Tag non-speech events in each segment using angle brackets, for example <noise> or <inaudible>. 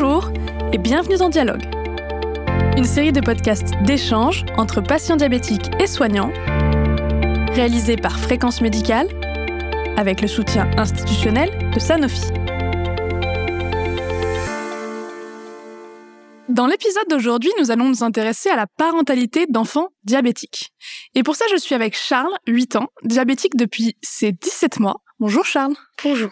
Bonjour et bienvenue dans Dialogue, une série de podcasts d'échange entre patients diabétiques et soignants, réalisée par Fréquence Médicale avec le soutien institutionnel de Sanofi. Dans l'épisode d'aujourd'hui, nous allons nous intéresser à la parentalité d'enfants diabétiques. Et pour ça, je suis avec Charles, 8 ans, diabétique depuis ses 17 mois. Bonjour Charles. Bonjour.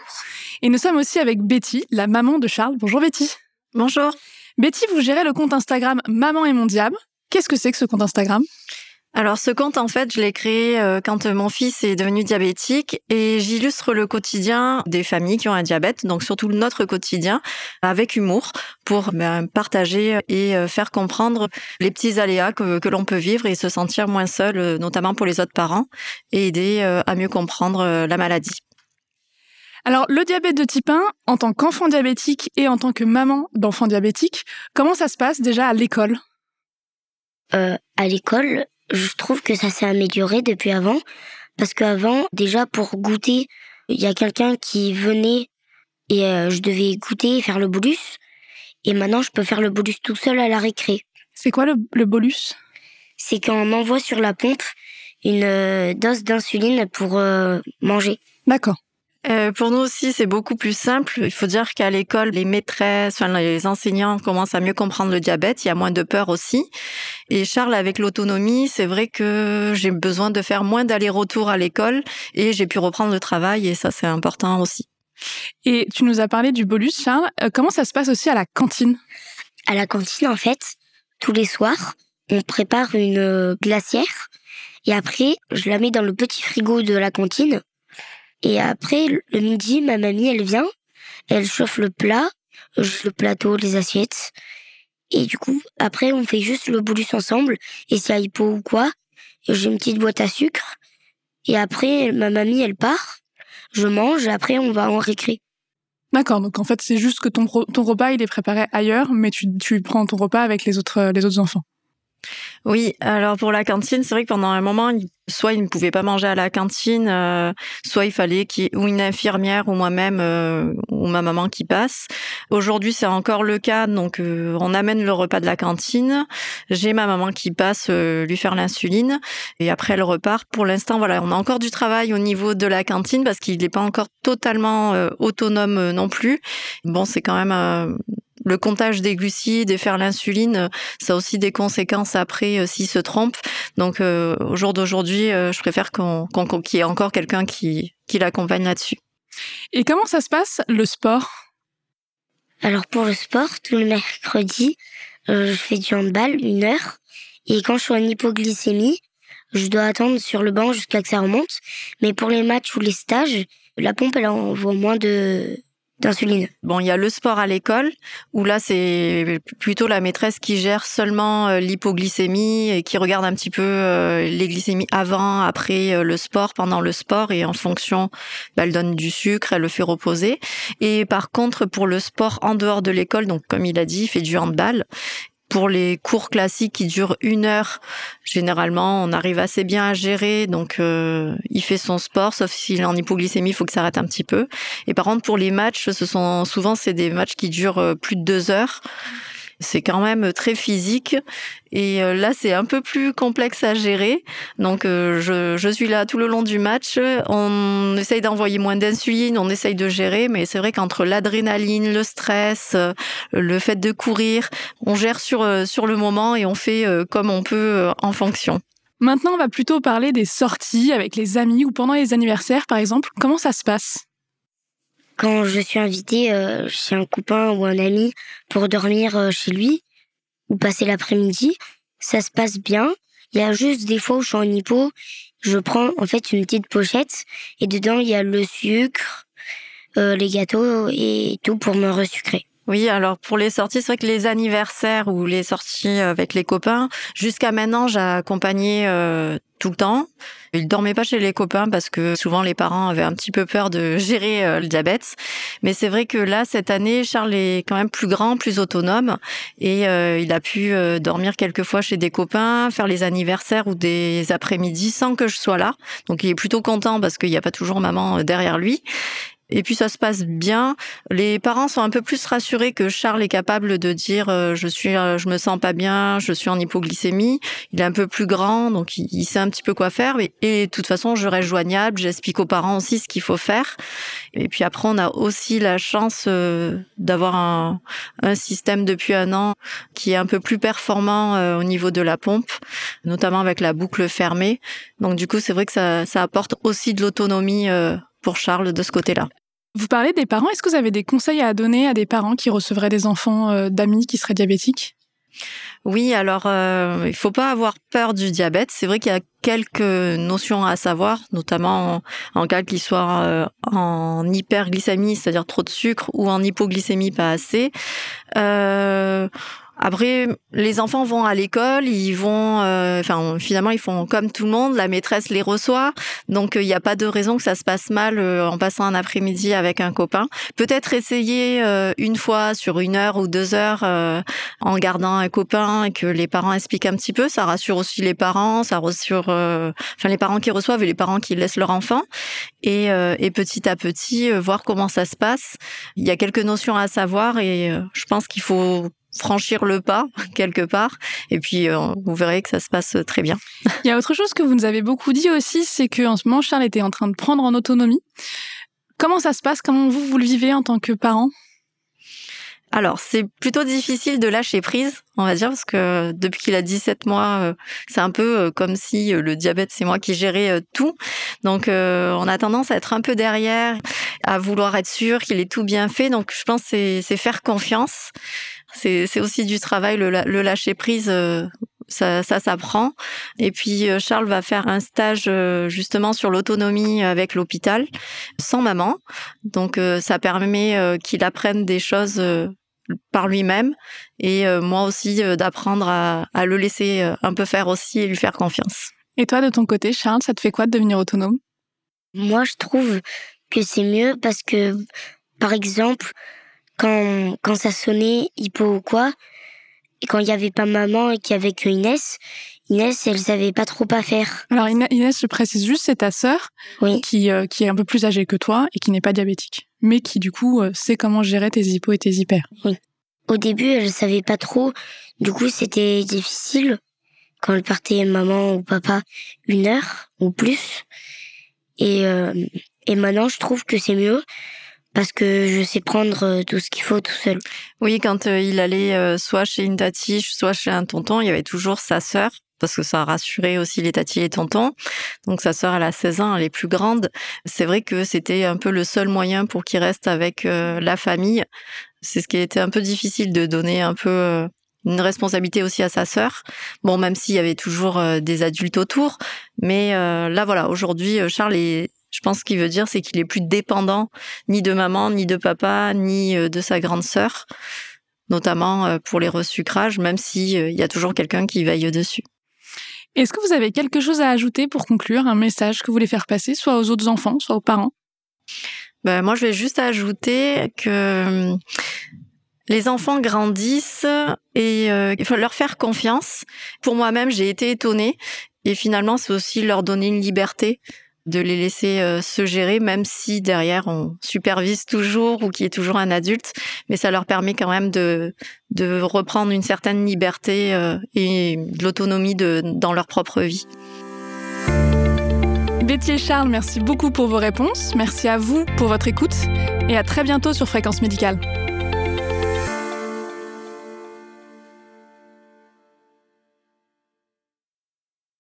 Et nous sommes aussi avec Betty, la maman de Charles. Bonjour Betty. Bonjour. Betty, vous gérez le compte Instagram Maman et mon diable. Qu'est-ce que c'est que ce compte Instagram? Alors ce compte, en fait, je l'ai créé euh, quand euh, mon fils est devenu diabétique et j'illustre le quotidien des familles qui ont un diabète, donc surtout notre quotidien, avec humour pour ben, partager et euh, faire comprendre les petits aléas que, que l'on peut vivre et se sentir moins seul, notamment pour les autres parents, et aider à mieux comprendre la maladie. Alors, le diabète de type 1, en tant qu'enfant diabétique et en tant que maman d'enfant diabétique, comment ça se passe déjà à l'école? Euh, À l'école, je trouve que ça s'est amélioré depuis avant. Parce qu'avant, déjà pour goûter, il y a quelqu'un qui venait et euh, je devais goûter et faire le bolus. Et maintenant, je peux faire le bolus tout seul à la récré. C'est quoi le, bolus? C'est quand on envoie sur la pompe une euh, dose d'insuline pour euh, manger. D'accord. Euh, pour nous aussi, c'est beaucoup plus simple. Il faut dire qu'à l'école, les maîtresses, enfin, les enseignants commencent à mieux comprendre le diabète. Il y a moins de peur aussi. Et Charles, avec l'autonomie, c'est vrai que j'ai besoin de faire moins d'aller-retour à l'école et j'ai pu reprendre le travail et ça, c'est important aussi. Et tu nous as parlé du bolus, Charles. Euh, comment ça se passe aussi à la cantine? À la cantine, en fait, tous les soirs, on prépare une euh, glacière et après, je la mets dans le petit frigo de la cantine et après, le midi, ma mamie, elle vient, elle chauffe le plat, le plateau, les assiettes. Et du coup, après, on fait juste le bolus ensemble. Et s'il y a hypo ou quoi, j'ai une petite boîte à sucre. Et après, ma mamie, elle part. Je mange, et après, on va en récré. D'accord, donc en fait, c'est juste que ton, ton repas, il est préparé ailleurs, mais tu, tu prends ton repas avec les autres, les autres enfants. Oui, alors pour la cantine, c'est vrai que pendant un moment, soit il ne pouvait pas manger à la cantine, euh, soit il fallait qu'il y ait une infirmière ou moi-même euh, ou ma maman qui passe. Aujourd'hui, c'est encore le cas, donc euh, on amène le repas de la cantine. J'ai ma maman qui passe lui faire l'insuline et après elle repart. Pour l'instant, voilà, on a encore du travail au niveau de la cantine parce qu'il n'est pas encore totalement autonome non plus. Bon, c'est quand même le comptage des glucides et faire l'insuline, ça a aussi des conséquences après euh, s'il se trompe. Donc euh, au jour d'aujourd'hui, euh, je préfère qu'on qu'il y ait encore quelqu'un qui, qui l'accompagne là-dessus. Et comment ça se passe le sport? Alors pour le sport, tous les mercredis, je fais du handball une heure. Et quand je suis en hypoglycémie, je dois attendre sur le banc jusqu'à que ça remonte. Mais pour les matchs ou les stages, la pompe, elle envoie moins de, Bon, il y a le sport à l'école où là c'est plutôt la maîtresse qui gère seulement euh, l'hypoglycémie et qui regarde un petit peu euh, les glycémies avant, après euh, le sport, pendant le sport et en fonction, bah, elle donne du sucre, elle le fait reposer. Et par contre pour le sport en dehors de l'école, donc comme il a dit, il fait du handball pour les cours classiques qui durent une heure, généralement, on arrive assez bien à gérer. Donc, euh, il fait son sport, sauf s'il est en hypoglycémie, il faut que ça arrête un petit peu. Et par contre, pour les matchs, ce sont souvent c'est des matchs qui durent euh, plus de deux heures c'est quand même très physique. Et euh, là, c'est un peu plus complexe à gérer. Donc, euh, je, je, suis là tout le long du match. On essaye d'envoyer moins d'insuline, on essaye de gérer, mais c'est vrai qu'entre l'adrénaline, le stress, euh, le fait de courir, on gère sur, sur le moment et on fait comme on peut en fonction. Maintenant, on va plutôt parler des sorties avec les amis ou pendant les anniversaires, par exemple. Comment ça se passe? Quand je suis invitée euh, chez un copain ou un ami pour dormir euh, chez lui ou passer l'après-midi, ça se passe bien. Il y a juste des fois où je suis en hypo, je prends en fait une petite pochette et dedans il y a le sucre, euh, les gâteaux et tout pour me resucrer. Oui, alors pour les sorties, c'est vrai que les anniversaires ou les sorties avec les copains, jusqu'à maintenant, j'ai accompagné euh, tout le temps. Il dormait pas chez les copains parce que souvent les parents avaient un petit peu peur de <laughs> gérer euh, le diabète. Mais c'est vrai que là, cette année, Charles est quand même plus grand, plus autonome et euh, il a pu dormir quelques fois chez des copains, faire les anniversaires ou des après-midi sans que je sois là. Donc il est plutôt content parce qu'il n'y a pas toujours maman derrière lui. Et puis ça se passe bien. Les parents sont un peu plus rassurés que Charles est capable de dire euh, je suis, euh, je me sens pas bien, je suis en hypoglycémie. Il est un peu plus grand, donc il, sait un petit peu quoi faire. Et, de toute façon, je reste joignable. J'explique aux parents aussi ce qu'il faut faire. Et puis après, on a aussi la chance euh, d'avoir un, un, système depuis un an qui est un peu plus performant au niveau de la pompe, notamment avec la boucle fermée. Donc du coup, c'est vrai que ça, ça apporte aussi de l'autonomie pour Charles de ce côté-là. Vous parlez des parents. Est-ce que vous avez des conseils à donner à des parents qui recevraient des enfants euh, d'amis qui seraient diabétiques? Oui, alors euh, il faut pas avoir peur du diabète. C'est vrai qu'il y a quelques notions à savoir, notamment en, cas qu'il soit euh, en hyperglycémie, c'est-à-dire trop de sucre, ou en hypoglycémie pas assez. Euh, après, les enfants vont à l'école, ils vont, euh, enfin, finalement, ils font comme tout le monde. La maîtresse les reçoit, donc il n'y a pas de raison que ça se passe mal euh, en passant un après-midi avec un copain. Peut-être essayer euh, une fois sur une heure ou deux heures en gardant un copain et que les parents expliquent un petit peu. Ça rassure aussi les parents, ça rassure, enfin, les parents qui reçoivent et les parents qui laissent leur enfant. Et, et petit à petit, voir comment ça se passe. Il y a quelques notions à savoir et je pense qu'il faut franchir le pas <laughs> quelque part. Et puis, euh, vous verrez que ça se passe très bien. <laughs> Il y a autre chose que vous nous avez beaucoup dit aussi, c'est que en ce moment, Charles était en train de prendre en autonomie. Comment ça se passe? Comment vous, vous le vivez en tant que parent? Alors, c'est plutôt difficile de lâcher prise, on va dire, parce que depuis qu'il a 17 mois, euh, c'est un peu euh, comme si le diabète, c'est moi qui gérais tout. Donc, on a tendance à être un peu derrière, à vouloir être sûr qu'il ait tout bien fait. Donc, je pense que c'est faire confiance c'est aussi du travail, le, lâcher prise. Euh, ça, ça s'apprend. Et puis euh, Charles va faire un stage euh, justement sur l'autonomie avec l'hôpital, sans maman. Donc ça permet qu'il apprenne des choses par lui-même et moi aussi d'apprendre à, à, le laisser un peu faire aussi et lui faire confiance. Et toi, de ton côté, Charles, ça te fait quoi de devenir autonome? Moi, je trouve que c'est mieux parce que, par exemple, quand, quand ça sonnait, Hippo ou quoi, et quand il n'y avait pas maman et qu'il y avait que Inès, Inès, elle savait pas trop pas faire. Alors Inès, je précise juste, c'est ta sœur oui. qui, euh, qui est un peu plus âgée que toi et qui n'est pas diabétique, mais qui du coup euh, sait comment gérer tes hippos et tes hyper. Oui. Au début, elle savait pas trop, du coup c'était difficile quand elle partait maman ou papa une heure ou plus. Et, euh, et maintenant, je trouve que c'est mieux parce que je sais prendre euh, tout ce qu'il faut tout seul. Oui, quand euh, il allait euh, soit chez une tati, soit chez un tonton, il y avait toujours sa sœur parce que ça rassurait aussi les tatis et les tontons. Donc sa sœur, elle a 16 ans, elle est plus grande. C'est vrai que c'était un peu le seul moyen pour qu'il reste avec la famille. C'est ce qui était un peu difficile de donner un peu une responsabilité aussi à sa sœur. Bon, même s'il y avait toujours des adultes autour, mais là voilà, aujourd'hui Charles est je pense qu'il veut dire, c'est qu'il est plus dépendant ni de maman, ni de papa, ni euh, de sa grande sœur, notamment euh, pour les resucrages, même s'il euh, y a toujours quelqu'un qui veille dessus. Est-ce que vous avez quelque chose à ajouter pour conclure, un message que vous voulez faire passer, soit aux autres enfants, soit aux parents? Ben, Moi, je vais juste ajouter que les enfants grandissent et il faut leur faire confiance. Pour moi-même, j'ai été étonnée et finalement, c'est aussi leur donner une liberté de les laisser euh, se gérer, même si derrière on supervise toujours ou qu'il y ait toujours un adulte, mais ça leur permet quand même de, de reprendre une certaine liberté euh, et de l'autonomie dans leur propre vie. Betty et Charles, merci beaucoup pour vos réponses. Merci à vous pour votre écoute et à très bientôt sur Fréquence Médicale.